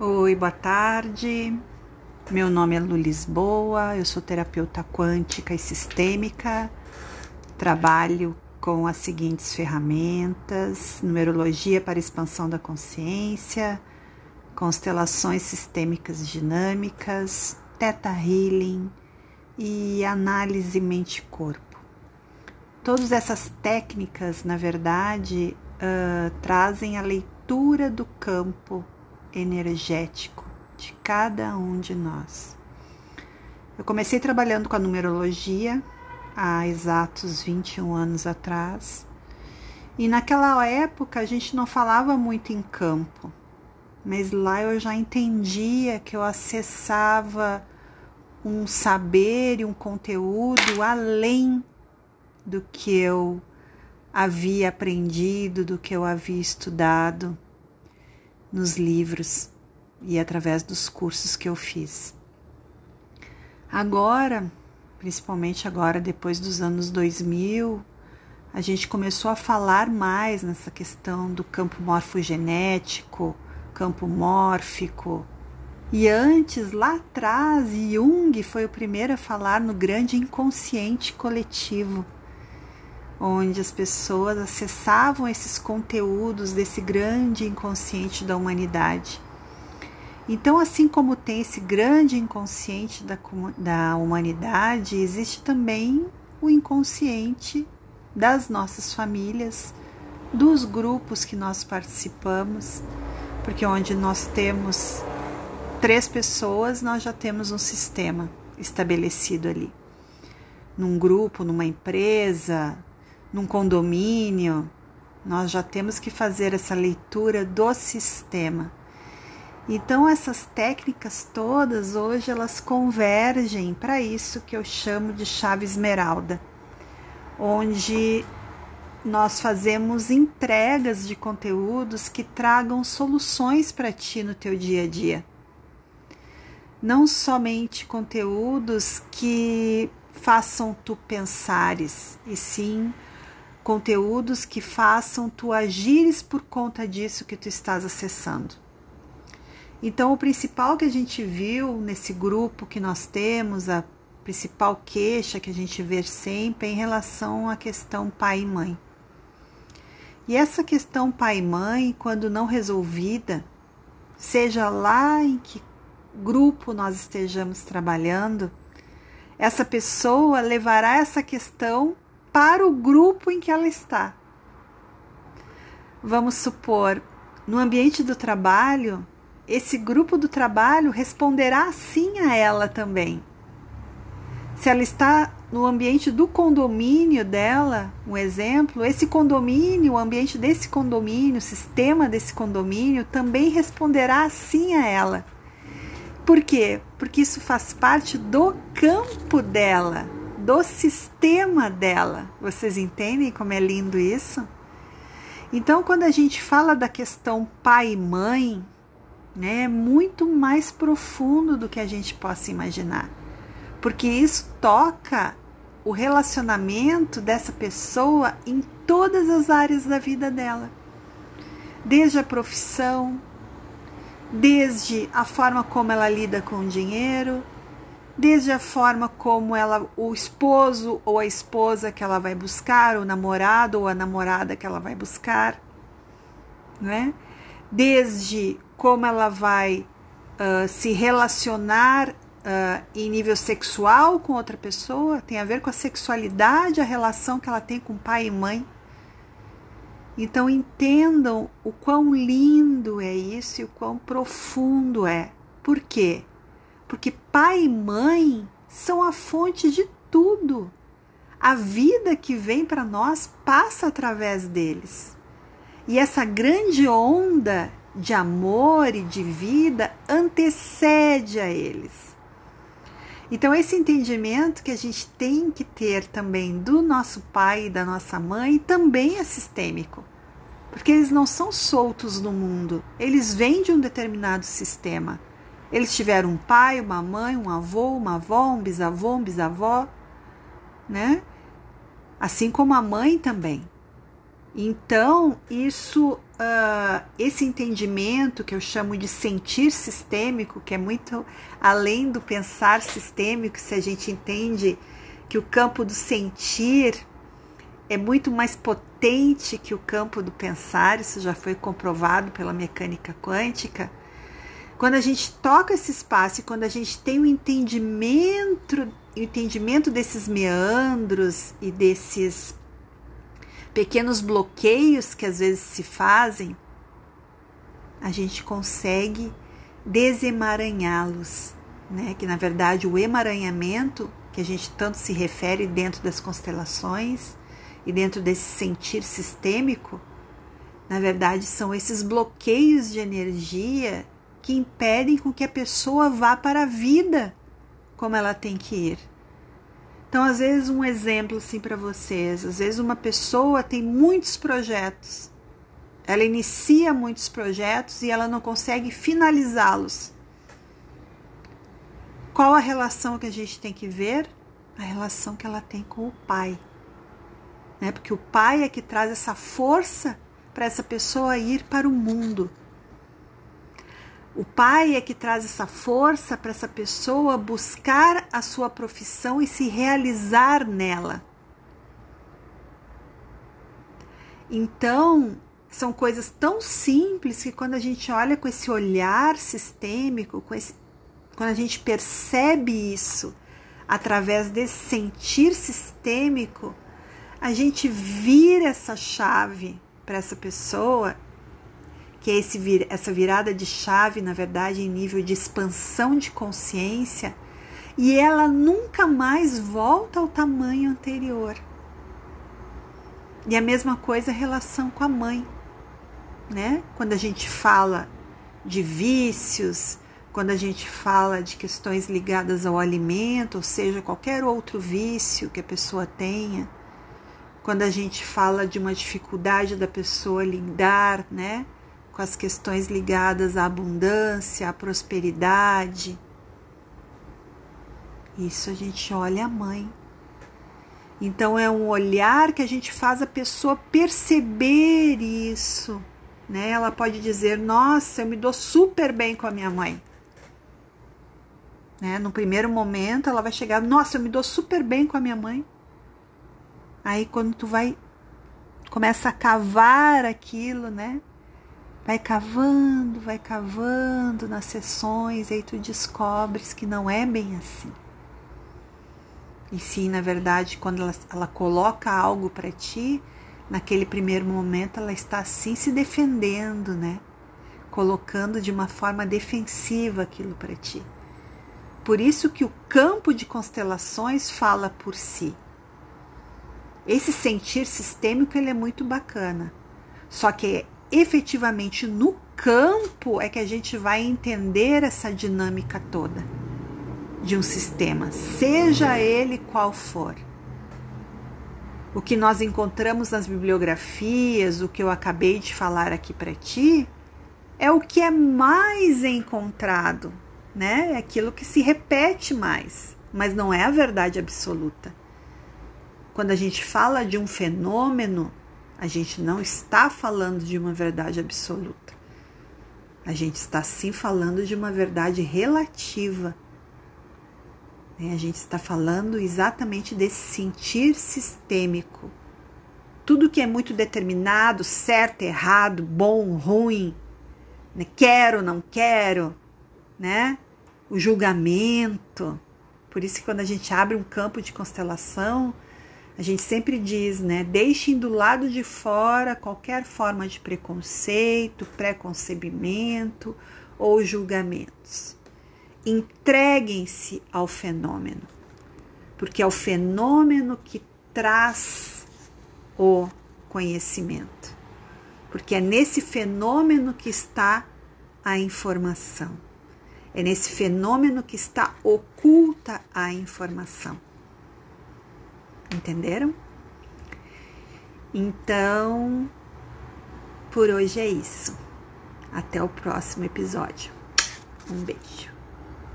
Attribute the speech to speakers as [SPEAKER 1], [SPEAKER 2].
[SPEAKER 1] Oi, boa tarde. Meu nome é Lu Lisboa, eu sou terapeuta quântica e sistêmica. Trabalho com as seguintes ferramentas: numerologia para expansão da consciência, constelações sistêmicas dinâmicas, teta healing e análise mente-corpo. Todas essas técnicas, na verdade, uh, trazem a leitura do campo energético de cada um de nós. Eu comecei trabalhando com a numerologia há exatos 21 anos atrás. E naquela época a gente não falava muito em campo, mas lá eu já entendia que eu acessava um saber e um conteúdo além do que eu havia aprendido, do que eu havia estudado nos livros e através dos cursos que eu fiz. Agora, principalmente agora depois dos anos 2000, a gente começou a falar mais nessa questão do campo morfogenético, campo mórfico. E antes, lá atrás, Jung foi o primeiro a falar no grande inconsciente coletivo onde as pessoas acessavam esses conteúdos desse grande inconsciente da humanidade. Então, assim como tem esse grande inconsciente da, da humanidade, existe também o inconsciente das nossas famílias, dos grupos que nós participamos, porque onde nós temos três pessoas, nós já temos um sistema estabelecido ali. Num grupo, numa empresa, num condomínio, nós já temos que fazer essa leitura do sistema. Então essas técnicas todas hoje elas convergem para isso que eu chamo de chave esmeralda, onde nós fazemos entregas de conteúdos que tragam soluções para ti no teu dia a dia. Não somente conteúdos que façam tu pensares, e sim conteúdos que façam tu agires por conta disso que tu estás acessando. Então, o principal que a gente viu nesse grupo que nós temos, a principal queixa que a gente vê sempre é em relação à questão pai e mãe. E essa questão pai e mãe, quando não resolvida, seja lá em que grupo nós estejamos trabalhando, essa pessoa levará essa questão para o grupo em que ela está. Vamos supor, no ambiente do trabalho, esse grupo do trabalho responderá sim a ela também. Se ela está no ambiente do condomínio dela, um exemplo, esse condomínio, o ambiente desse condomínio, o sistema desse condomínio também responderá sim a ela. Por quê? Porque isso faz parte do campo dela, do sistema dela. Vocês entendem como é lindo isso? Então, quando a gente fala da questão pai e mãe, né, é muito mais profundo do que a gente possa imaginar, porque isso toca o relacionamento dessa pessoa em todas as áreas da vida dela, desde a profissão, desde a forma como ela lida com o dinheiro, desde a forma como ela, o esposo ou a esposa que ela vai buscar, o namorado ou a namorada que ela vai buscar, né? Desde como ela vai uh, se relacionar uh, em nível sexual com outra pessoa, tem a ver com a sexualidade, a relação que ela tem com pai e mãe. Então entendam o quão lindo é isso e o quão profundo é. Por quê? Porque pai e mãe são a fonte de tudo. A vida que vem para nós passa através deles. E essa grande onda de amor e de vida antecede a eles. Então, esse entendimento que a gente tem que ter também do nosso pai e da nossa mãe também é sistêmico, porque eles não são soltos no mundo, eles vêm de um determinado sistema. Eles tiveram um pai, uma mãe, um avô, uma avó, um bisavô, um bisavó, né? Assim como a mãe também. Então, isso uh, esse entendimento que eu chamo de sentir sistêmico, que é muito além do pensar sistêmico, se a gente entende que o campo do sentir é muito mais potente que o campo do pensar, isso já foi comprovado pela mecânica quântica. Quando a gente toca esse espaço e quando a gente tem o entendimento, o entendimento desses meandros e desses pequenos bloqueios que às vezes se fazem, a gente consegue desemaranhá-los, né? Que na verdade o emaranhamento que a gente tanto se refere dentro das constelações e dentro desse sentir sistêmico, na verdade são esses bloqueios de energia que impedem com que a pessoa vá para a vida como ela tem que ir. Então, às vezes, um exemplo assim para vocês: às vezes, uma pessoa tem muitos projetos, ela inicia muitos projetos e ela não consegue finalizá-los. Qual a relação que a gente tem que ver? A relação que ela tem com o pai. Né? Porque o pai é que traz essa força para essa pessoa ir para o mundo. O pai é que traz essa força para essa pessoa buscar a sua profissão e se realizar nela. Então, são coisas tão simples que quando a gente olha com esse olhar sistêmico, esse, quando a gente percebe isso através desse sentir sistêmico, a gente vira essa chave para essa pessoa que é esse vir, essa virada de chave, na verdade, em nível de expansão de consciência, e ela nunca mais volta ao tamanho anterior. E a mesma coisa a relação com a mãe, né? Quando a gente fala de vícios, quando a gente fala de questões ligadas ao alimento, ou seja, qualquer outro vício que a pessoa tenha, quando a gente fala de uma dificuldade da pessoa lidar, né? Com as questões ligadas à abundância, à prosperidade. Isso a gente olha a mãe. Então é um olhar que a gente faz a pessoa perceber isso, né? Ela pode dizer: "Nossa, eu me dou super bem com a minha mãe". Né? No primeiro momento ela vai chegar: "Nossa, eu me dou super bem com a minha mãe". Aí quando tu vai começa a cavar aquilo, né? Vai cavando, vai cavando nas sessões, e aí tu descobres que não é bem assim. E sim, na verdade, quando ela, ela coloca algo para ti, naquele primeiro momento ela está assim se defendendo, né? Colocando de uma forma defensiva aquilo para ti. Por isso que o campo de constelações fala por si. Esse sentir sistêmico ele é muito bacana. Só que efetivamente no campo é que a gente vai entender essa dinâmica toda de um sistema, seja ele qual for. O que nós encontramos nas bibliografias, o que eu acabei de falar aqui para ti, é o que é mais encontrado, né? É aquilo que se repete mais, mas não é a verdade absoluta. Quando a gente fala de um fenômeno, a gente não está falando de uma verdade absoluta. A gente está sim falando de uma verdade relativa. Né? A gente está falando exatamente desse sentir sistêmico. Tudo que é muito determinado, certo, errado, bom, ruim, né? quero, não quero, né? O julgamento. Por isso que quando a gente abre um campo de constelação, a gente sempre diz, né? Deixem do lado de fora qualquer forma de preconceito, preconcebimento ou julgamentos. Entreguem-se ao fenômeno, porque é o fenômeno que traz o conhecimento. Porque é nesse fenômeno que está a informação. É nesse fenômeno que está oculta a informação. Entenderam? Então, por hoje é isso. Até o próximo episódio. Um beijo.